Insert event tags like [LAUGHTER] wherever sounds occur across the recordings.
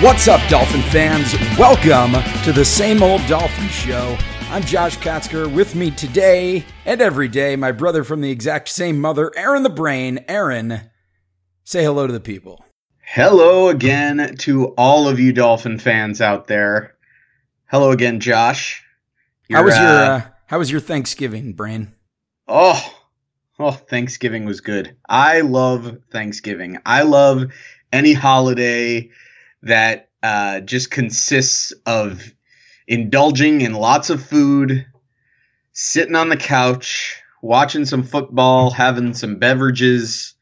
What's up, Dolphin fans? Welcome to the same old Dolphin show. I'm Josh Katzker. With me today and every day, my brother from the exact same mother, Aaron the Brain. Aaron, say hello to the people. Hello again to all of you Dolphin fans out there. Hello again, Josh. how was your uh, uh, How was your Thanksgiving, Brain? Oh, oh, Thanksgiving was good. I love Thanksgiving. I love any holiday that uh, just consists of indulging in lots of food, sitting on the couch, watching some football, having some beverages,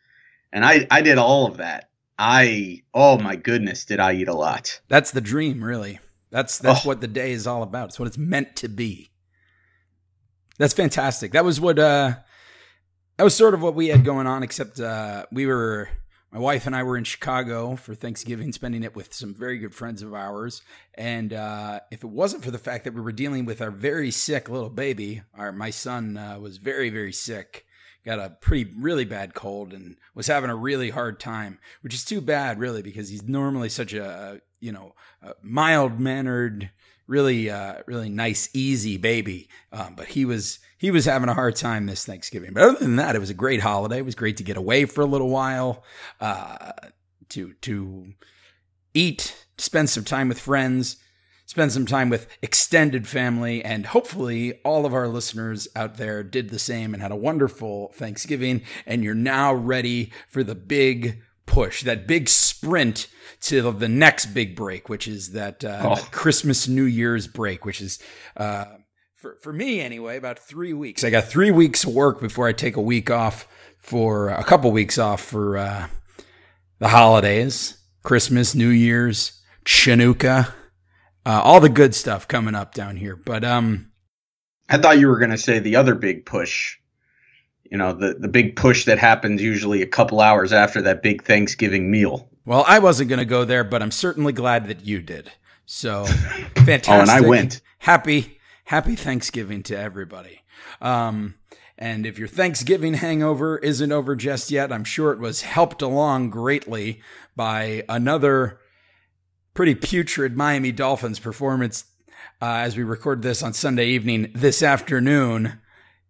and I I did all of that. I oh my goodness, did I eat a lot? That's the dream, really. That's that's oh. what the day is all about. It's what it's meant to be. That's fantastic. That was what uh that was sort of what we had going on, except uh we were my wife and I were in Chicago for Thanksgiving, spending it with some very good friends of ours. And uh, if it wasn't for the fact that we were dealing with our very sick little baby, our my son uh, was very very sick, got a pretty really bad cold, and was having a really hard time, which is too bad, really, because he's normally such a you know mild mannered really uh, really nice easy baby um, but he was he was having a hard time this thanksgiving. But other than that it was a great holiday. It was great to get away for a little while uh, to to eat spend some time with friends spend some time with extended family and hopefully all of our listeners out there did the same and had a wonderful thanksgiving and you're now ready for the big push, that big sprint to the next big break, which is that, uh, oh. that Christmas New Year's break, which is uh, for for me anyway, about three weeks. I got three weeks of work before I take a week off for a couple weeks off for uh, the holidays, Christmas, New Year's, Chanukah, uh, all the good stuff coming up down here. But um, I thought you were going to say the other big push you know the the big push that happens usually a couple hours after that big Thanksgiving meal. Well, I wasn't going to go there, but I'm certainly glad that you did. So fantastic! [LAUGHS] oh, and I went. Happy Happy Thanksgiving to everybody. Um, and if your Thanksgiving hangover isn't over just yet, I'm sure it was helped along greatly by another pretty putrid Miami Dolphins performance uh, as we record this on Sunday evening this afternoon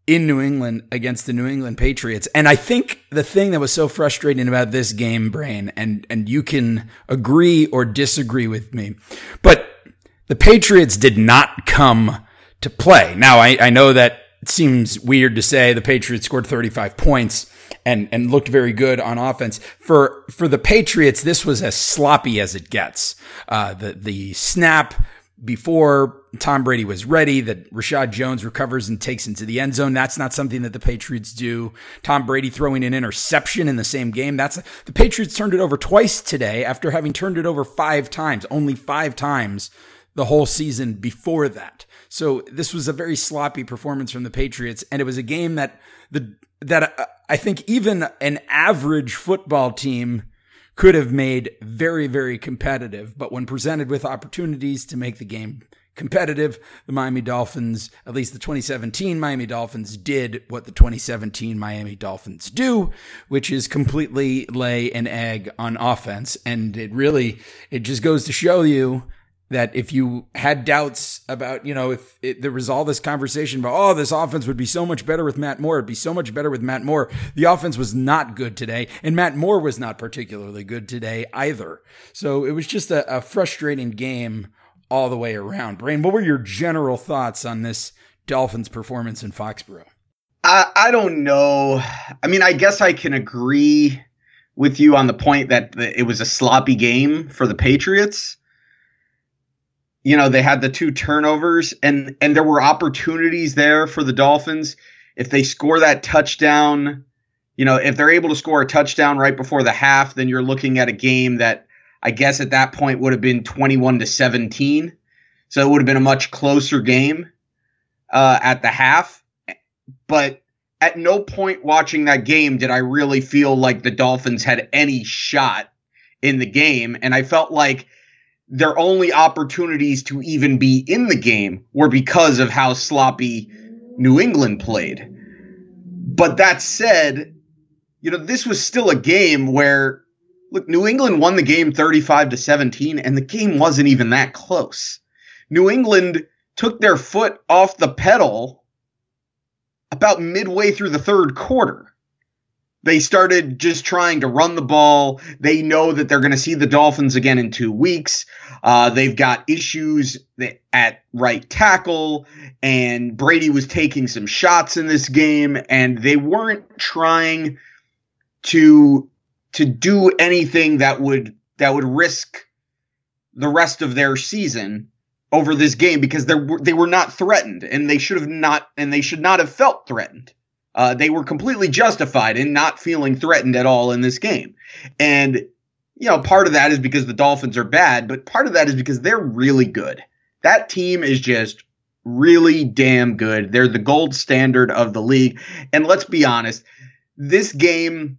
in New England against the New England Patriots. And I think the thing that was so frustrating about this game, Brain, and, and you can agree or disagree with me, but the Patriots did not come to play. Now, I, I know that seems weird to say the Patriots scored 35 points and, and looked very good on offense. For, for the Patriots, this was as sloppy as it gets. Uh, the, the snap before Tom Brady was ready, that Reshad Jones recovers and takes into the end zone. That's not something that the Patriots do. Tom Brady throwing an interception in the same game. That's the Patriots turned it over twice today after having turned it over five times, only five times the whole season before that. So this was a very sloppy performance from the Patriots, and it was a game that the that uh, I think even an average football team could have made very, very competitive. But when presented with opportunities to make the game competitive, the Miami Dolphins, at least the 2017 Miami Dolphins, did what the 2017 Miami Dolphins do, which is completely lay an egg on offense. And it really, it just goes to show you that if you had doubts about, you know, if it, there was all this conversation about, oh, this offense would be so much better with Matt Moore, it'd be so much better with Matt Moore. The offense was not good today, and Matt Moore was not particularly good today either. So it was just a, a frustrating game all the way around. Brain, what were your general thoughts on this Dolphins performance in Foxborough? I, I don't know. I mean, I guess I can agree with you on the point that it was a sloppy game for the Patriots you know, they had the two turnovers and and there were opportunities there for the Dolphins if they score that touchdown, you know, if they're able to score a touchdown right before the half, then you're looking at a game that I guess at that point would have been 21 to 17. So it would have been a much closer game uh, at the half. But at no point watching that game did I really feel like the Dolphins had any shot in the game. And I felt like their only opportunities to even be in the game were because of how sloppy New England played. But that said, you know, this was still a game where Look, New England won the game 35 to 17, and the game wasn't even that close. New England took their foot off the pedal about midway through the third quarter. They started just trying to run the ball. They know that they're going to see the Dolphins again in two weeks. Uh, they've got issues at right tackle, and Brady was taking some shots in this game, and they weren't trying to to do anything that would that would risk the rest of their season over this game because they were they were not threatened and they should have not and they should not have felt threatened. Uh, they were completely justified in not feeling threatened at all in this game, and you know part of that is because the Dolphins are bad, but part of that is because they're really good. That team is just really damn good. They're the gold standard of the league, and let's be honest, this game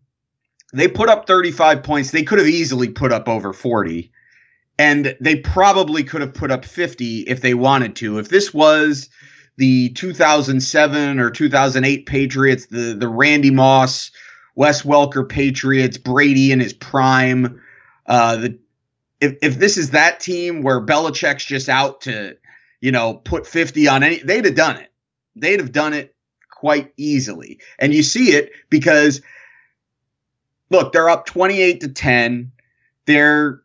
they put up 35 points. They could have easily put up over 40. And they probably could have put up 50 if they wanted to. If this was the 2007 or 2008 Patriots, the, the Randy Moss, Wes Welker Patriots, Brady in his prime, uh, the if, if this is that team where Belichick's just out to, you know, put 50 on any, they'd have done it. They'd have done it quite easily. And you see it because look, they're up 28 to 10. They're,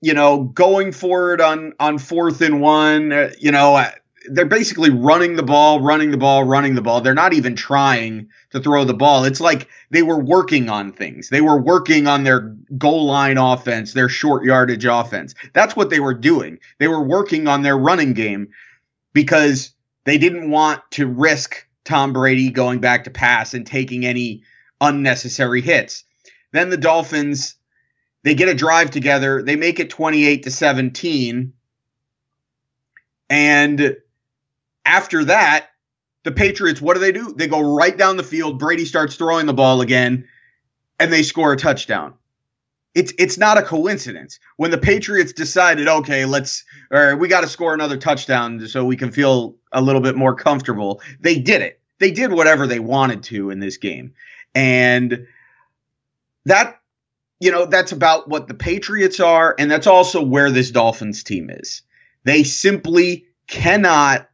you know, going for it on, on fourth and one. Uh, you know, they're basically running the ball, running the ball, running the ball. They're not even trying to throw the ball. It's like they were working on things. They were working on their goal line offense, their short yardage offense. That's what they were doing. They were working on their running game because they didn't want to risk Tom Brady going back to pass and taking any unnecessary hits. Then the Dolphins, they get a drive together. They make it 28 to 17. And after that, the Patriots, what do they do? They go right down the field. Brady starts throwing the ball again, and they score a touchdown. It's it's not a coincidence. When the Patriots decided, okay, let's or we got to score another touchdown so we can feel a little bit more comfortable, they did it. They did whatever they wanted to in this game. And that you know that's about what the Patriots are, and that's also where this Dolphins team is. They simply cannot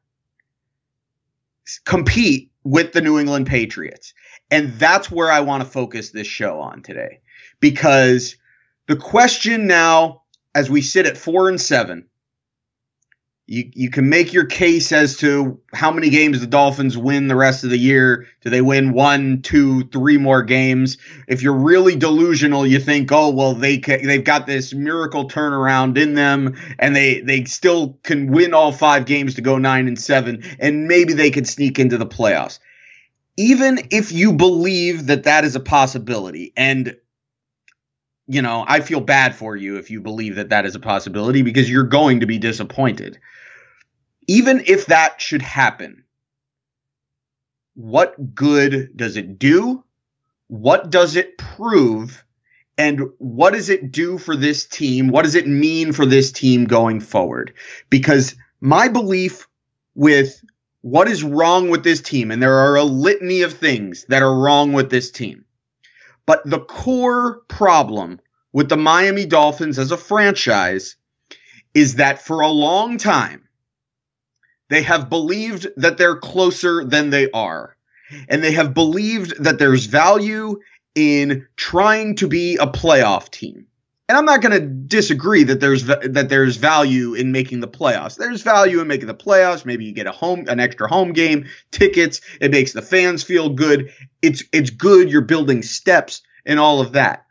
compete with the New England Patriots. And that's where I want to focus this show on today. Because the question now, as we sit at four and seven, you you can make your case as to how many games the Dolphins win the rest of the year. Do they win one, two, three more games? If you're really delusional, you think, oh well, they they've got this miracle turnaround in them, and they they still can win all five games to go nine and seven, and maybe they could sneak into the playoffs. Even if you believe that that is a possibility, and you know, I feel bad for you if you believe that that is a possibility because you're going to be disappointed. Even if that should happen, what good does it do? What does it prove? And what does it do for this team? What does it mean for this team going forward? Because my belief with what is wrong with this team, and there are a litany of things that are wrong with this team but the core problem with the Miami Dolphins as a franchise is that for a long time, they have believed that they're closer than they are. And they have believed that there's value in trying to be a playoff team. And I'm not going to disagree that there's that there's value in making the playoffs. There's value in making the playoffs. Maybe you get a home an extra home game, tickets, it makes the fans feel good. It's it's good you're building steps and all of that.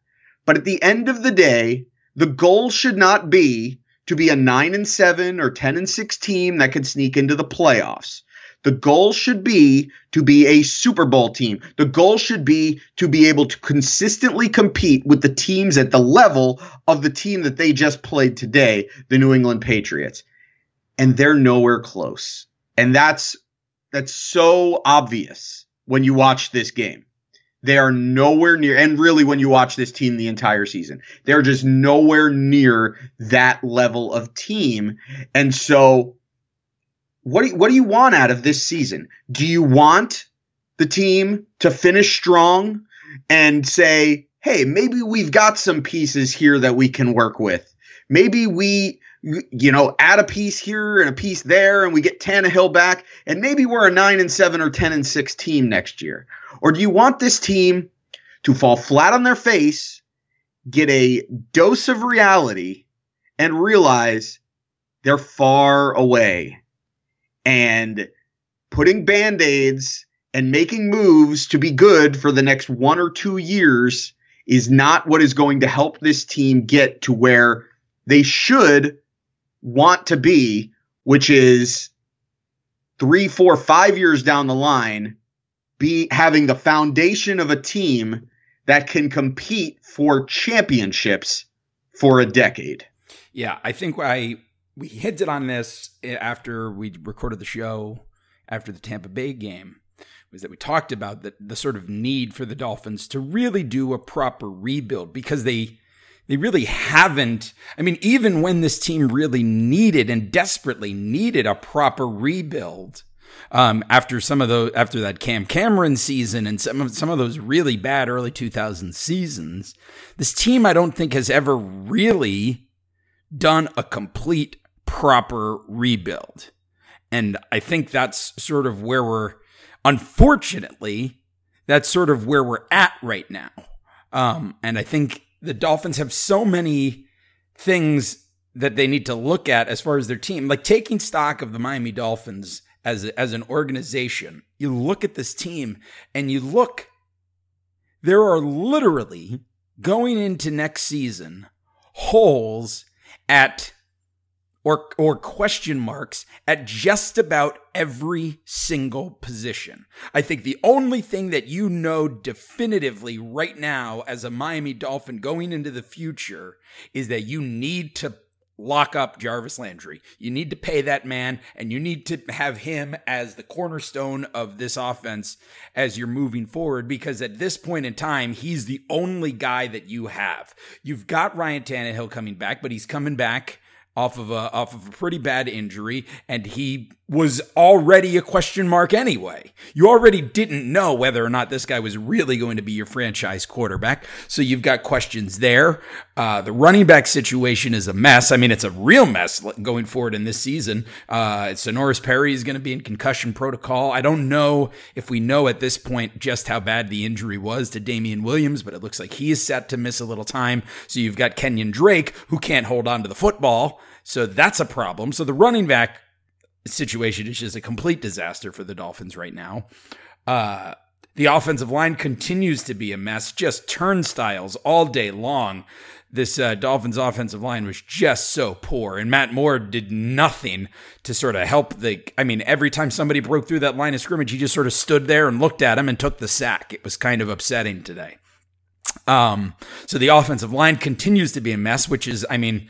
But at the end of the day, the goal should not be to be a 9 and 7 or 10 and 6 team that could sneak into the playoffs. The goal should be to be a Super Bowl team. The goal should be to be able to consistently compete with the teams at the level of the team that they just played today, the New England Patriots. And they're nowhere close. And that's that's so obvious when you watch this game. They are nowhere near, and really, when you watch this team the entire season, they're just nowhere near that level of team. And so, what do you, what do you want out of this season? Do you want the team to finish strong and say, hey, maybe we've got some pieces here that we can work with. Maybe we, you know, add a piece here and a piece there, and we get Tannehill back, and maybe we're a nine and seven or ten and six team next year. Or do you want this team to fall flat on their face, get a dose of reality, and realize they're far away, and putting band aids and making moves to be good for the next one or two years is not what is going to help this team get to where they should want to be, which is three, four, five years down the line, be having the foundation of a team that can compete for championships for a decade. Yeah, I think I we hinted on this after we recorded the show after the Tampa Bay game was that we talked about the, the sort of need for the Dolphins to really do a proper rebuild because they they really haven't. I mean, even when this team really needed and desperately needed a proper rebuild, um, after some of those, after that Cam Cameron season and some of some of those really bad early 2000 seasons, this team I don't think has ever really done a complete proper rebuild, and I think that's sort of where we're Unfortunately, that's sort of where we're at right now. Um, and I think the Dolphins have so many things that they need to look at as far as their team, like taking stock of the Miami Dolphins as as an organization. You look at this team and you look. There are literally going into next season holes at or or question marks at just about every single position. I think the only thing that you know definitively right now as a Miami Dolphin going into the future is that you need to lock up Jarvis Landry. You need to pay that man and you need to have him as the cornerstone of this offense as you're moving forward because at this point in time, he's the only guy that you have. You've got Ryan Tannehill coming back, but he's coming back off of a off of a pretty bad injury and he was already a question mark anyway. You already didn't know whether or not this guy was really going to be your franchise quarterback. So you've got questions there. Uh, the running back situation is a mess. I mean, it's a real mess going forward in this season. Uh, Senorise Perry is going to be in concussion protocol. I don't know if we know at this point just how bad the injury was to Damien Williams, but it looks like he is set to miss a little time. So you've got Kenyon Drake, who can't hold on to the football. So that's a problem. So the running back situation is just a complete disaster for the Dolphins right now. Uh, the offensive line continues to be a mess, just turnstiles all day long. This uh, Dolphins offensive line was just so poor, and Matt Moore did nothing to sort of help the. I mean, every time somebody broke through that line of scrimmage, he just sort of stood there and looked at him and took the sack. It was kind of upsetting today. Um, so the offensive line continues to be a mess, which is, I mean,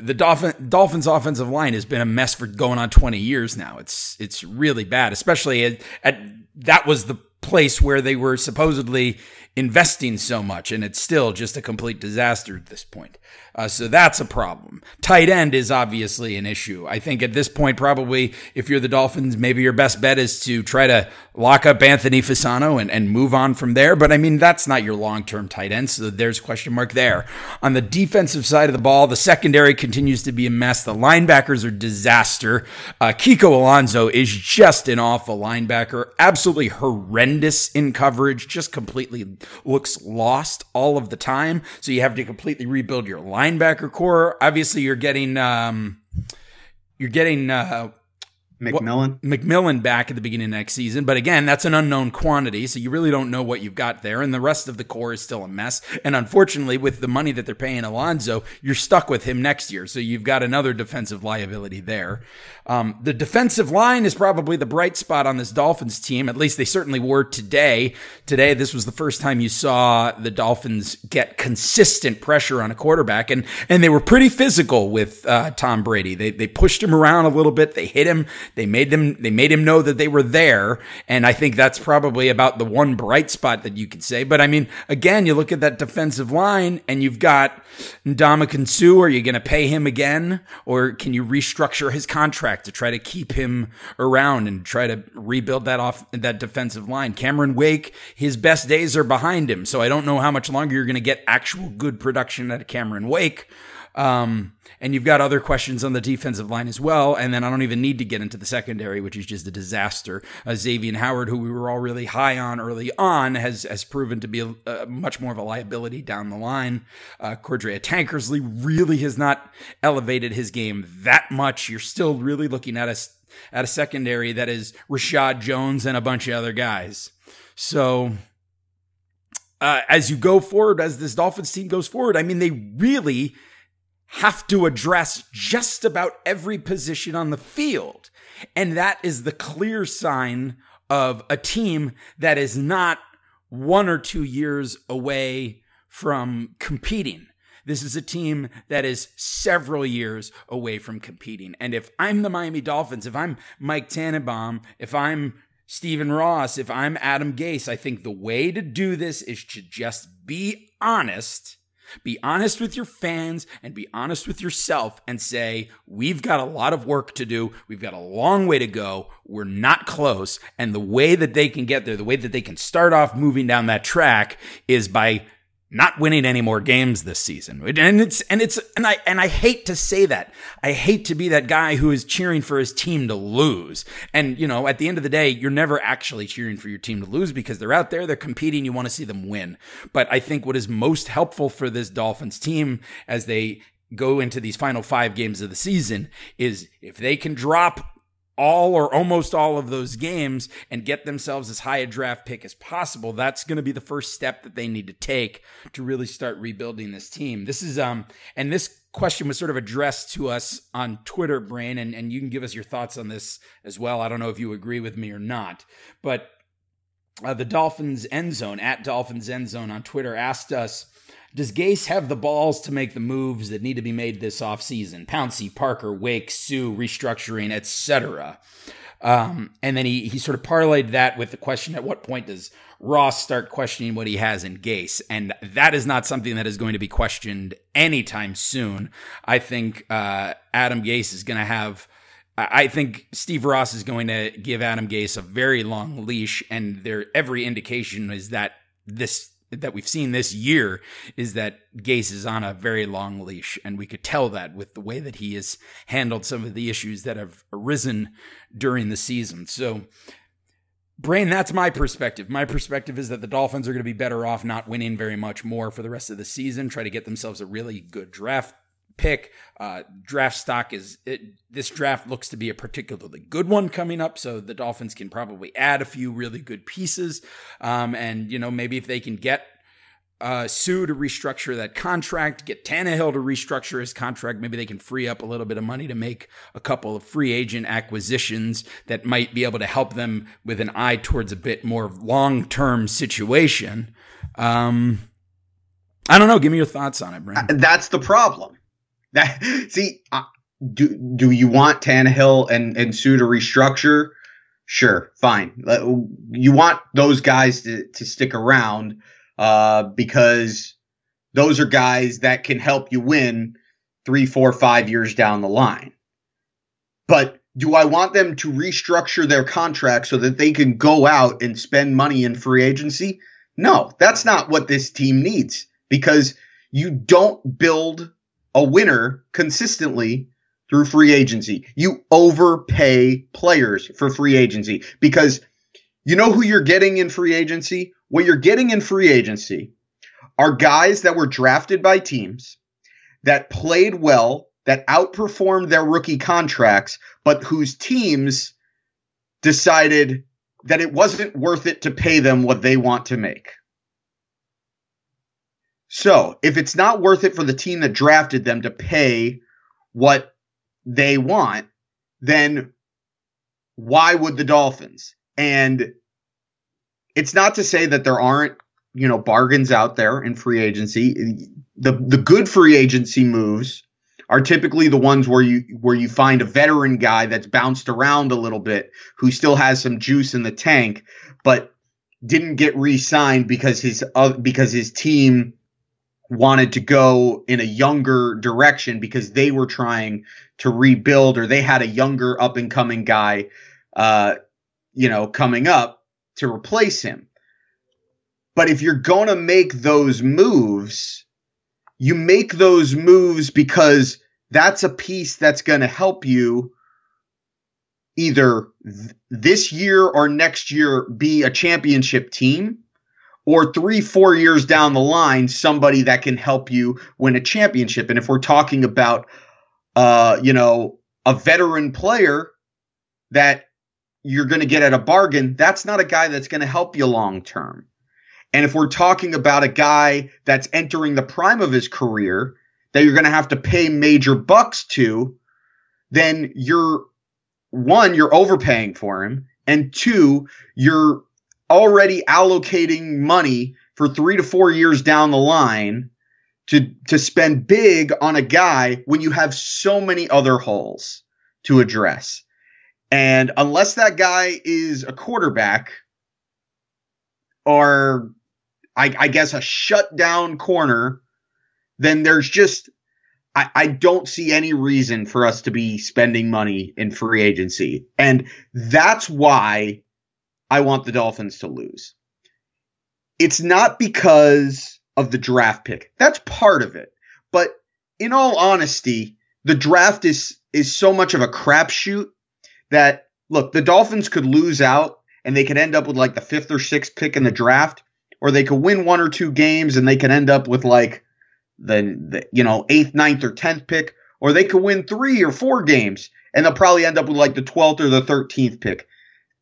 the Dolphin, Dolphins offensive line has been a mess for going on 20 years now. It's it's really bad, especially at, at that was the place where they were supposedly investing so much, and it's still just a complete disaster at this point. Uh, so that's a problem. Tight end is obviously an issue. I think at this point, probably if you're the Dolphins, maybe your best bet is to try to lock up Anthony Fasano and, and move on from there. But I mean, that's not your long term tight end. So there's a question mark there. On the defensive side of the ball, the secondary continues to be a mess. The linebackers are disaster. Uh, Kiko Alonso is just an awful linebacker, absolutely horrendous in coverage, just completely looks lost all of the time. So you have to completely rebuild your linebacker corps. Obviously, you're getting um, you're getting uh, McMillan. McMillan back at the beginning of next season. But again, that's an unknown quantity. So you really don't know what you've got there. And the rest of the corps is still a mess. And unfortunately, with the money that they're paying Alonso, you're stuck with him next year. So you've got another defensive liability there. Um, the defensive line is probably the bright spot on this Dolphins team. At least they certainly were today. Today, this was the first time you saw the Dolphins get consistent pressure on a quarterback. And, and they were pretty physical with uh, Tom Brady. They, they pushed him around a little bit. They hit him They made them, they made him know that they were there. And I think that's probably about the one bright spot that you could say. But I mean, again, you look at that defensive line and you've got Ndamukong Suh. Are you going to pay him again? Or can you restructure his contract to try to keep him around and try to rebuild that off that defensive line? Cameron Wake, his best days are behind him. So I don't know how much longer you're going to get actual good production out of Cameron Wake. Um, and you've got other questions on the defensive line as well. And then I don't even need to get into the secondary, which is just a disaster. Uh, Xavier Howard, who we were all really high on early on, has has proven to be a, a much more of a liability down the line. Uh, Cordrea Tankersley really has not elevated his game that much. You're still really looking at a at a secondary that is Reshad Jones and a bunch of other guys. So uh, as you go forward, as this Dolphins team goes forward, I mean, they really have to address just about every position on the field. And that is the clear sign of a team that is not one or two years away from competing. This is a team that is several years away from competing. And if I'm the Miami Dolphins, if I'm Mike Tannenbaum, if I'm Stephen Ross, if I'm Adam Gase, I think the way to do this is to just be honest be honest with your fans and be honest with yourself and say, we've got a lot of work to do. We've got a long way to go. We're not close. And the way that they can get there, the way that they can start off moving down that track is by not winning any more games this season. And it's and it's and I and I hate to say that. I hate to be that guy who is cheering for his team to lose. And you know, at the end of the day, you're never actually cheering for your team to lose because they're out there, they're competing, you want to see them win. But I think what is most helpful for this Dolphins team as they go into these final 5 games of the season is if they can drop all or almost all of those games and get themselves as high a draft pick as possible, that's going to be the first step that they need to take to really start rebuilding this team. This is um and this question was sort of addressed to us on Twitter, Brain, and, and you can give us your thoughts on this as well. I don't know if you agree with me or not, but uh, the Dolphins end zone at Dolphins end zone on Twitter asked us does Gase have the balls to make the moves that need to be made this offseason? Pouncey, Parker, Wake, Suh, restructuring, etc. Um, and then he he sort of parlayed that with the question: At what point does Ross start questioning what he has in Gase? And that is not something that is going to be questioned anytime soon. I think uh, Adam Gase is going to have. I think Steve Ross is going to give Adam Gase a very long leash, and there every indication is that this that we've seen this year is that Gase is on a very long leash, and we could tell that with the way that he has handled some of the issues that have arisen during the season. So, Brain, that's my perspective. My perspective is that the Dolphins are going to be better off not winning very much more for the rest of the season, try to get themselves a really good draft pick. Uh, draft stock is it, this draft looks to be a particularly good one coming up, so the Dolphins can probably add a few really good pieces. Um, and you know maybe if they can get uh, Suh to restructure that contract, get Tannehill to restructure his contract. Maybe they can free up a little bit of money to make a couple of free agent acquisitions that might be able to help them with an eye towards a bit more long term situation. Um, I don't know. Give me your thoughts on it, Brandon. That's the problem. That see, uh, do do you want Tannehill and and Suh to restructure? Sure, fine. You want those guys to to stick around uh, because those are guys that can help you win three, four, five years down the line. But do I want them to restructure their contract so that they can go out and spend money in free agency? No, that's not what this team needs because you don't build a winner consistently through free agency. You overpay players for free agency because you know who you're getting in free agency? What you're getting in free agency are guys that were drafted by teams that played well, that outperformed their rookie contracts, but whose teams decided that it wasn't worth it to pay them what they want to make. So if it's not worth it for the team that drafted them to pay what they want, then why would the Dolphins? And it's not to say that there aren't, you know, bargains out there in free agency. The the good free agency moves are typically the ones where you where you find a veteran guy that's bounced around a little bit who still has some juice in the tank but didn't get re-signed because his uh, because his team wanted to go in a younger direction because they were trying to rebuild or they had a younger up and coming guy uh you know coming up to replace him. But if you're going to make those moves you make those moves because that's a piece that's going to help you either th- this year or next year be a championship team or three, four years down the line, somebody that can help you win a championship. And if we're talking about, uh, you know, a veteran player that you're going to get at a bargain, that's not a guy that's going to help you long term. And if we're talking about a guy that's entering the prime of his career that you're going to have to pay major bucks to, then you're one, you're overpaying for him, and two, you're already allocating money for three to four years down the line to to spend big on a guy when you have so many other holes to address. And unless that guy is a quarterback or I, I guess a shutdown corner, then there's just I, I don't see any reason for us to be spending money in free agency. And that's why I want the Dolphins to lose. It's not because of the draft pick. That's part of it. But in all honesty, the draft is is so much of a crapshoot that look, the Dolphins could lose out and they could end up with like the fifth or sixth pick in the draft, or they could win one or two games and they could end up with like the, the you know eighth, ninth, or tenth pick, or they could win three or four games and they'll probably end up with like the twelfth or the thirteenth pick.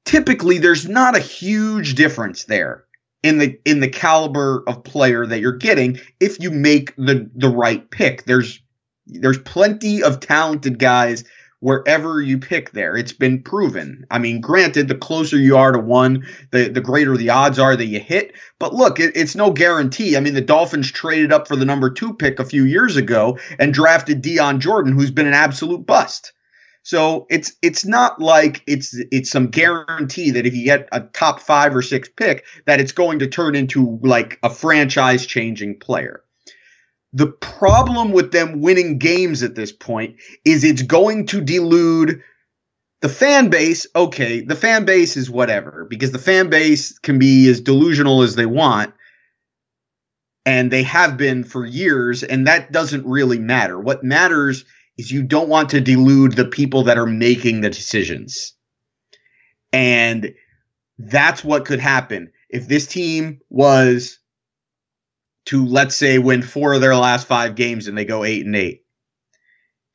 Typically, there's not a huge difference there in the in the caliber of player that you're getting if you make the the right pick. There's there's plenty of talented guys wherever you pick there. It's been proven. I mean, granted, the closer you are to one, the, the greater the odds are that you hit. But look, it, it's no guarantee. I mean, the Dolphins traded up for the number two pick a few years ago and drafted Dion Jordan, who's been an absolute bust. So it's it's not like it's it's some guarantee that if you get a top five or six pick that it's going to turn into like a franchise changing player. The problem with them winning games at this point is it's going to delude the fan base. Okay, the fan base is whatever because the fan base can be as delusional as they want. And they have been for years, and that doesn't really matter. What matters is you don't want to delude the people that are making the decisions. And that's what could happen. If this team was to let's say win four of their last five games and they go eight and eight.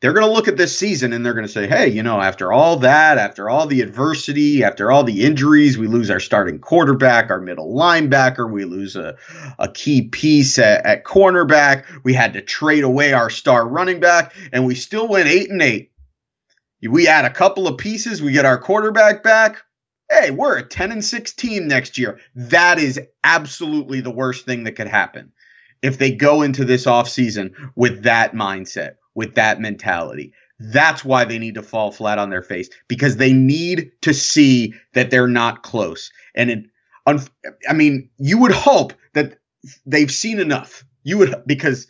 They're going to look at this season and they're going to say, hey, you know, after all that, after all the adversity, after all the injuries, we lose our starting quarterback, our middle linebacker, we lose a, a key piece at, at cornerback, we had to trade away our star running back, and we still went eight and eight. We add a couple of pieces, we get our quarterback back. Hey, we're a 10 and 6 team next year. That is absolutely the worst thing that could happen if they go into this offseason with that mindset, with that mentality. That's why they need to fall flat on their face because they need to see that they're not close. And it, I mean, you would hope that they've seen enough. You would because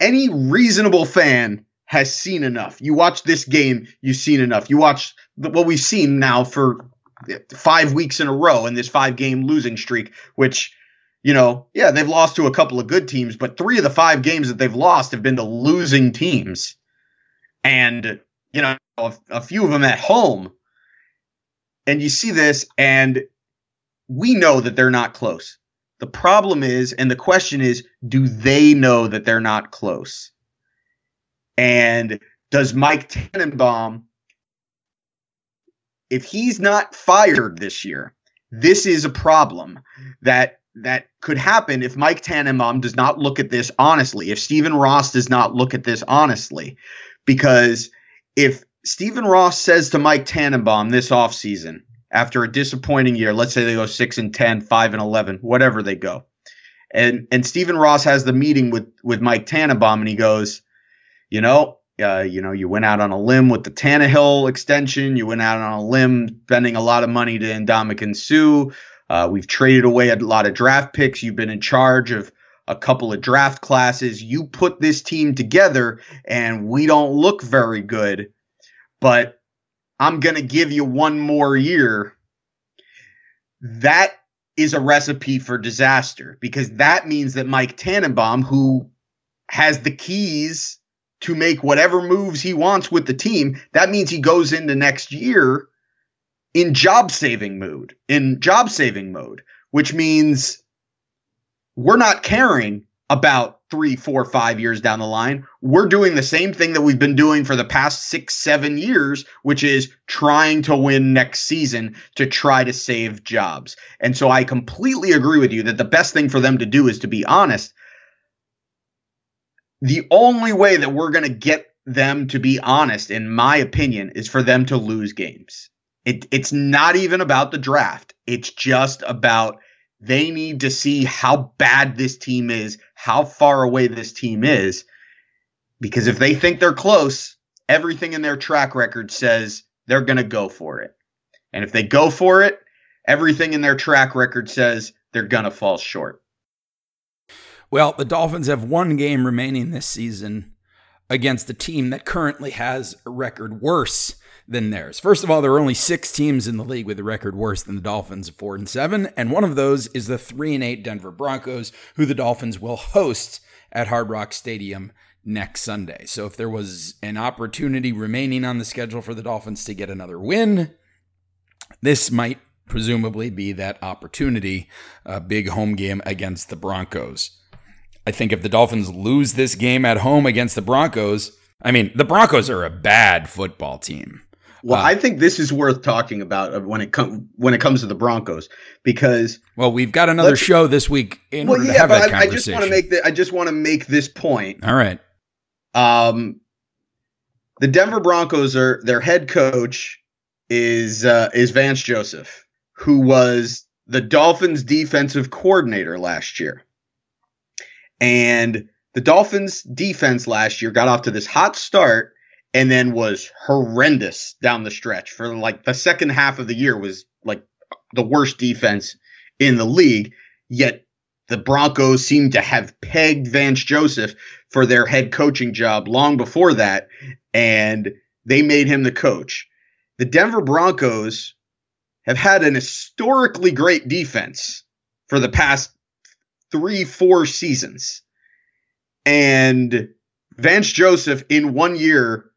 any reasonable fan has seen enough. You watch this game, you've seen enough. You watch what we've seen now for five weeks in a row in this five game losing streak, which you know, yeah, they've lost to a couple of good teams, but three of the five games that they've lost have been to losing teams. And, you know, a, a few of them at home. And you see this, and we know that they're not close. The problem is, and the question is, do they know that they're not close? And does Mike Tannenbaum, if he's not fired this year, this is a problem that that could happen if Mike Tannenbaum does not look at this honestly, if Stephen Ross does not look at this honestly. Because if Stephen Ross says to Mike Tannenbaum this offseason, after a disappointing year, let's say they go 6 and 10, 5 and 11, whatever they go. And and Stephen Ross has the meeting with with Mike Tannenbaum and he goes, you know, uh, you know, you went out on a limb with the Tannehill extension. You went out on a limb spending a lot of money to Ndamukong Suh. Uh, we've traded away a lot of draft picks. You've been in charge of a couple of draft classes. You put this team together, and we don't look very good. But I'm going to give you one more year. That is a recipe for disaster because that means that Mike Tannenbaum, who has the keys to make whatever moves he wants with the team, that means he goes into next year in job saving mode, in job saving mode, which means we're not caring about three, four, five years down the line. We're doing the same thing that we've been doing for the past six, seven years, which is trying to win next season to try to save jobs. And so I completely agree with you that the best thing for them to do is to be honest. The only way that we're going to get them to be honest, in my opinion, is for them to lose games. It, it's not even about the draft. It's just about they need to see how bad this team is, how far away this team is. Because if they think they're close, everything in their track record says they're going to go for it. And if they go for it, everything in their track record says they're going to fall short. Well, the Dolphins have one game remaining this season against a team that currently has a record worse than theirs. First of all, there are only six teams in the league with a record worse than the Dolphins of four and seven, and one of those is the three and eight Denver Broncos, who the Dolphins will host at Hard Rock Stadium next Sunday. So if there was an opportunity remaining on the schedule for the Dolphins to get another win, this might presumably be that opportunity, a big home game against the Broncos. I think if the Dolphins lose this game at home against the Broncos, I mean, the Broncos are a bad football team. Well, uh, I think this is worth talking about when it comes when it comes to the Broncos because well, we've got another show this week in well, order yeah, to have that I, I just want to make the, I just want to make this point. All right. Um, the Denver Broncos are their head coach is uh, is Vance Joseph, who was the Dolphins defensive coordinator last year, and the Dolphins defense last year got off to this hot start and then was horrendous down the stretch for like the second half of the year was like the worst defense in the league. Yet the Broncos seem to have pegged Vance Joseph for their head coaching job long before that, and they made him the coach. The Denver Broncos have had an historically great defense for the past three, four seasons. And Vance Joseph in one year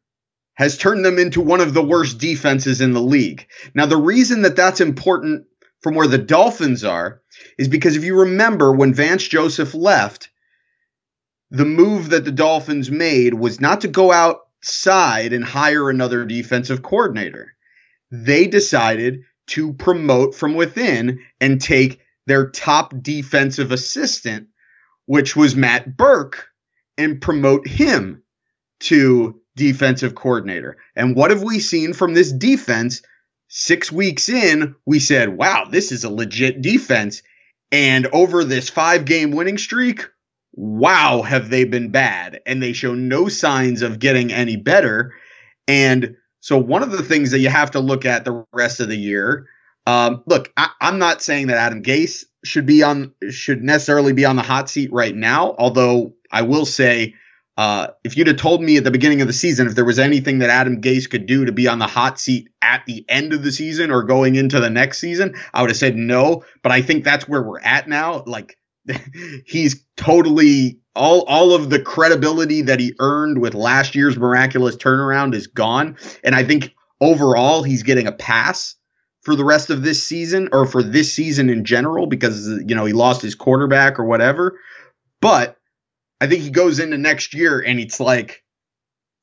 has turned them into one of the worst defenses in the league. Now, the reason that that's important from where the Dolphins are is because if you remember when Vance Joseph left, the move that the Dolphins made was not to go outside and hire another defensive coordinator. They decided to promote from within and take their top defensive assistant, which was Matt Burke, and promote him to defensive coordinator. And what have we seen from this defense? Six weeks in, we said, wow, this is a legit defense. And over this five game winning streak, wow, have they been bad. And they show no signs of getting any better. And so, one of the things that you have to look at the rest of the year, um, look, I, I'm not saying that Adam Gase should be on, should necessarily be on the hot seat right now. Although I will say, uh, if you'd have told me at the beginning of the season if there was anything that Adam Gase could do to be on the hot seat at the end of the season or going into the next season, I would have said no. But I think that's where we're at now. Like [LAUGHS] he's totally all all of the credibility that he earned with last year's miraculous turnaround is gone. And I think overall he's getting a pass for the rest of this season or for this season in general because you know he lost his quarterback or whatever. But I think he goes into next year and it's like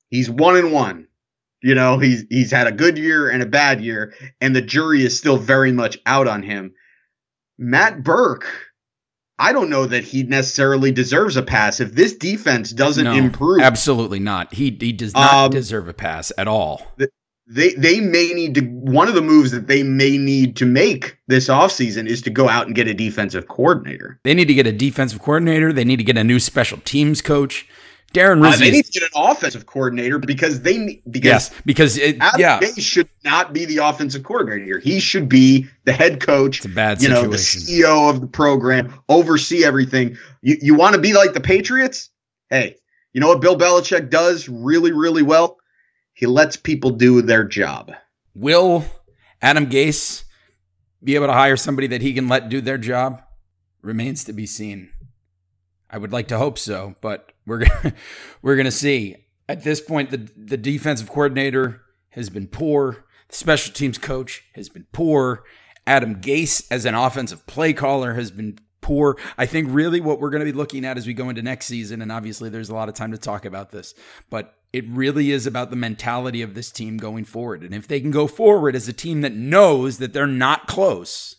he's one and one. You know, he's he's had a good year and a bad year, and the jury is still very much out on him. Matt Burke, I don't know that he necessarily deserves a pass. If this defense doesn't no, improve, absolutely not. He he does not um, deserve a pass at all. The, they they may need to one of the moves that they may need to make this offseason is to go out and get a defensive coordinator. They need to get a defensive coordinator. They need to get a new special teams coach. Darren Rizzi. Uh, they need to get an offensive coordinator because they because yes because it, Adam yeah should not be the offensive coordinator. Here. He should be the head coach. It's a bad you situation. know the CEO of the program, oversee everything. You you want to be like the Patriots? Hey, you know what Bill Belichick does really really well? He lets people do their job. Will Adam Gase be able to hire somebody that he can let do their job? Remains to be seen. I would like to hope so, but we're [LAUGHS] we're going to see. At this point, the the defensive coordinator has been poor. The special teams coach has been poor. Adam Gase as an offensive play caller has been poor. I think really what we're going to be looking at as we go into next season, and obviously there's a lot of time to talk about this, but it really is about the mentality of this team going forward. And if they can go forward as a team that knows that they're not close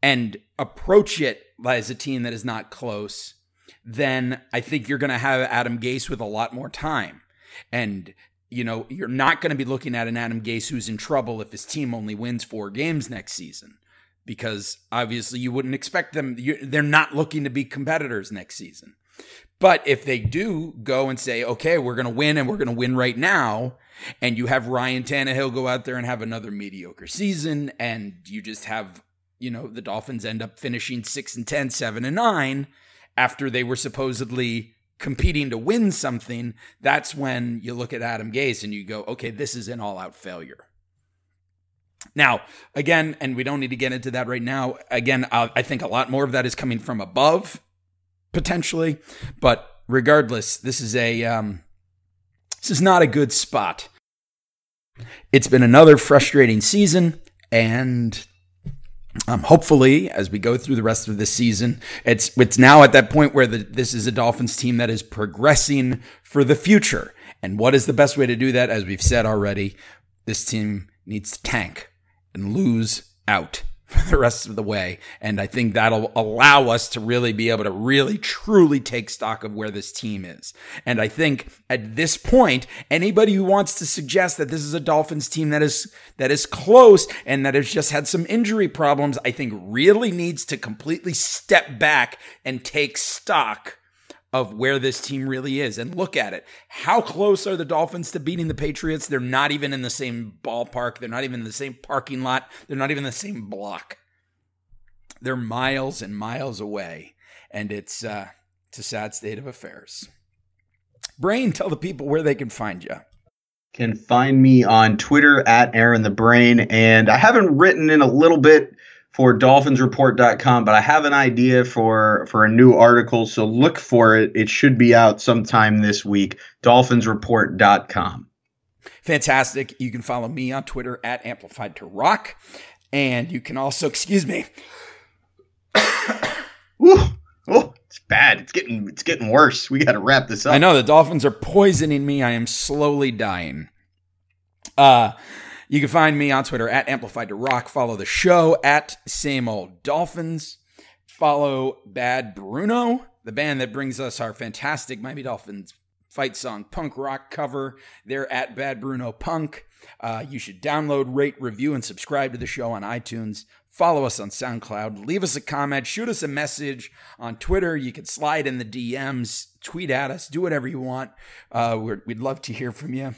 and approach it as a team that is not close, then I think you're going to have Adam Gase with a lot more time. And, you know, you're not going to be looking at an Adam Gase who's in trouble if his team only wins four games next season. Because obviously you wouldn't expect them, they're not looking to be competitors next season. But if they do go and say, okay, we're going to win and we're going to win right now, and you have Ryan Tannehill go out there and have another mediocre season, and you just have, you know, the Dolphins end up finishing 6 and 10, 7 and 9 after they were supposedly competing to win something, that's when you look at Adam Gase and you go, okay, this is an all out failure. Now, again, and we don't need to get into that right now. Again, I think a lot more of that is coming from above potentially. But regardless, this is a um, this is not a good spot. It's been another frustrating season, and um, hopefully, as we go through the rest of the season, it's it's now at that point where the, this is a Dolphins team that is progressing for the future. And what is the best way to do that? As we've said already, this team needs to tank and lose out for [LAUGHS] the rest of the way. And I think that'll allow us to really be able to really truly take stock of where this team is. And I think at this point, anybody who wants to suggest that this is a Dolphins team that is that is close and that has just had some injury problems, I think really needs to completely step back and take stock of where this team really is and look at it. How close are the Dolphins to beating the Patriots? They're not even in the same ballpark. They're not even in the same parking lot. They're not even in the same block. They're miles and miles away. And it's uh, it's a sad state of affairs. Brain, tell the people where they can find you. Can find me on Twitter at Aaron the Brain. And I haven't written in a little bit for dolphinsreport.com, but I have an idea for for a new article, so look for it. It should be out sometime this week. dolphinsreport.com. Fantastic. You can follow me on Twitter at Amplified to Rock, and you can also, excuse me. [COUGHS] Ooh, oh, it's bad. It's getting it's getting worse. We got to wrap this up. I know the Dolphins are poisoning me. I am slowly dying. Uh you can find me on Twitter at Amplified to Rock. Follow the show at Same Old Dolphins. Follow Bad Bruno, the band that brings us our fantastic Miami Dolphins fight song punk rock cover. They're at Bad Bruno Punk. Uh, you should download, rate, review, and subscribe to the show on iTunes. Follow us on SoundCloud. Leave us a comment. Shoot us a message on Twitter. You can slide in the DMs, tweet at us, do whatever you want. Uh, we'd love to hear from you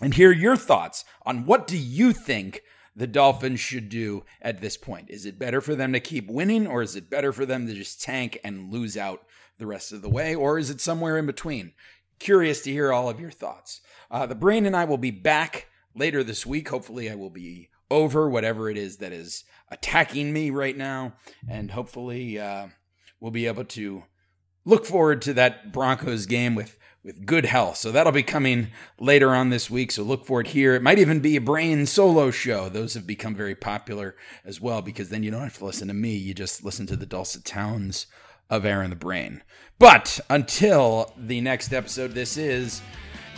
and hear your thoughts on what do you think the Dolphins should do at this point. Is it better for them to keep winning or is it better for them to just tank and lose out the rest of the way or is it somewhere in between? Curious to hear all of your thoughts. Uh, the brain and I will be back later this week. Hopefully, I will be over whatever it is that is attacking me right now, and hopefully, uh, we'll be able to look forward to that Broncos game with with good health. So that'll be coming later on this week. So look for it here. It might even be a brain solo show. Those have become very popular as well because then you don't have to listen to me. You just listen to the dulcet tones of Aaron the Brain. But until the next episode, this is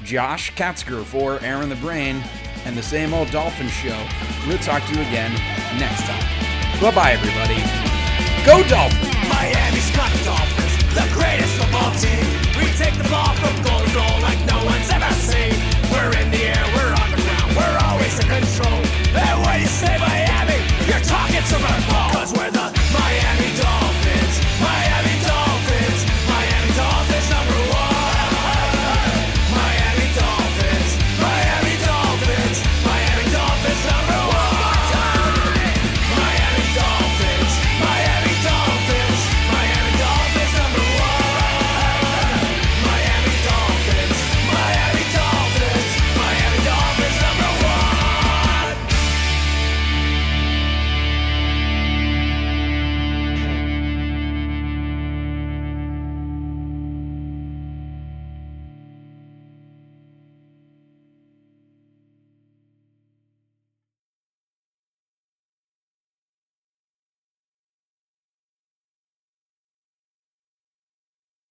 Josh Katzker for Aaron the Brain and the same old Dolphin show. We'll talk to you again next time. Bye bye, everybody. Go Dolphins! Miami's got Dolphins, the greatest of all. We take the ball from goal to goal like no one's ever seen. We're in the air, we're on the ground, we're always in control. And when you say Miami, you're talking to our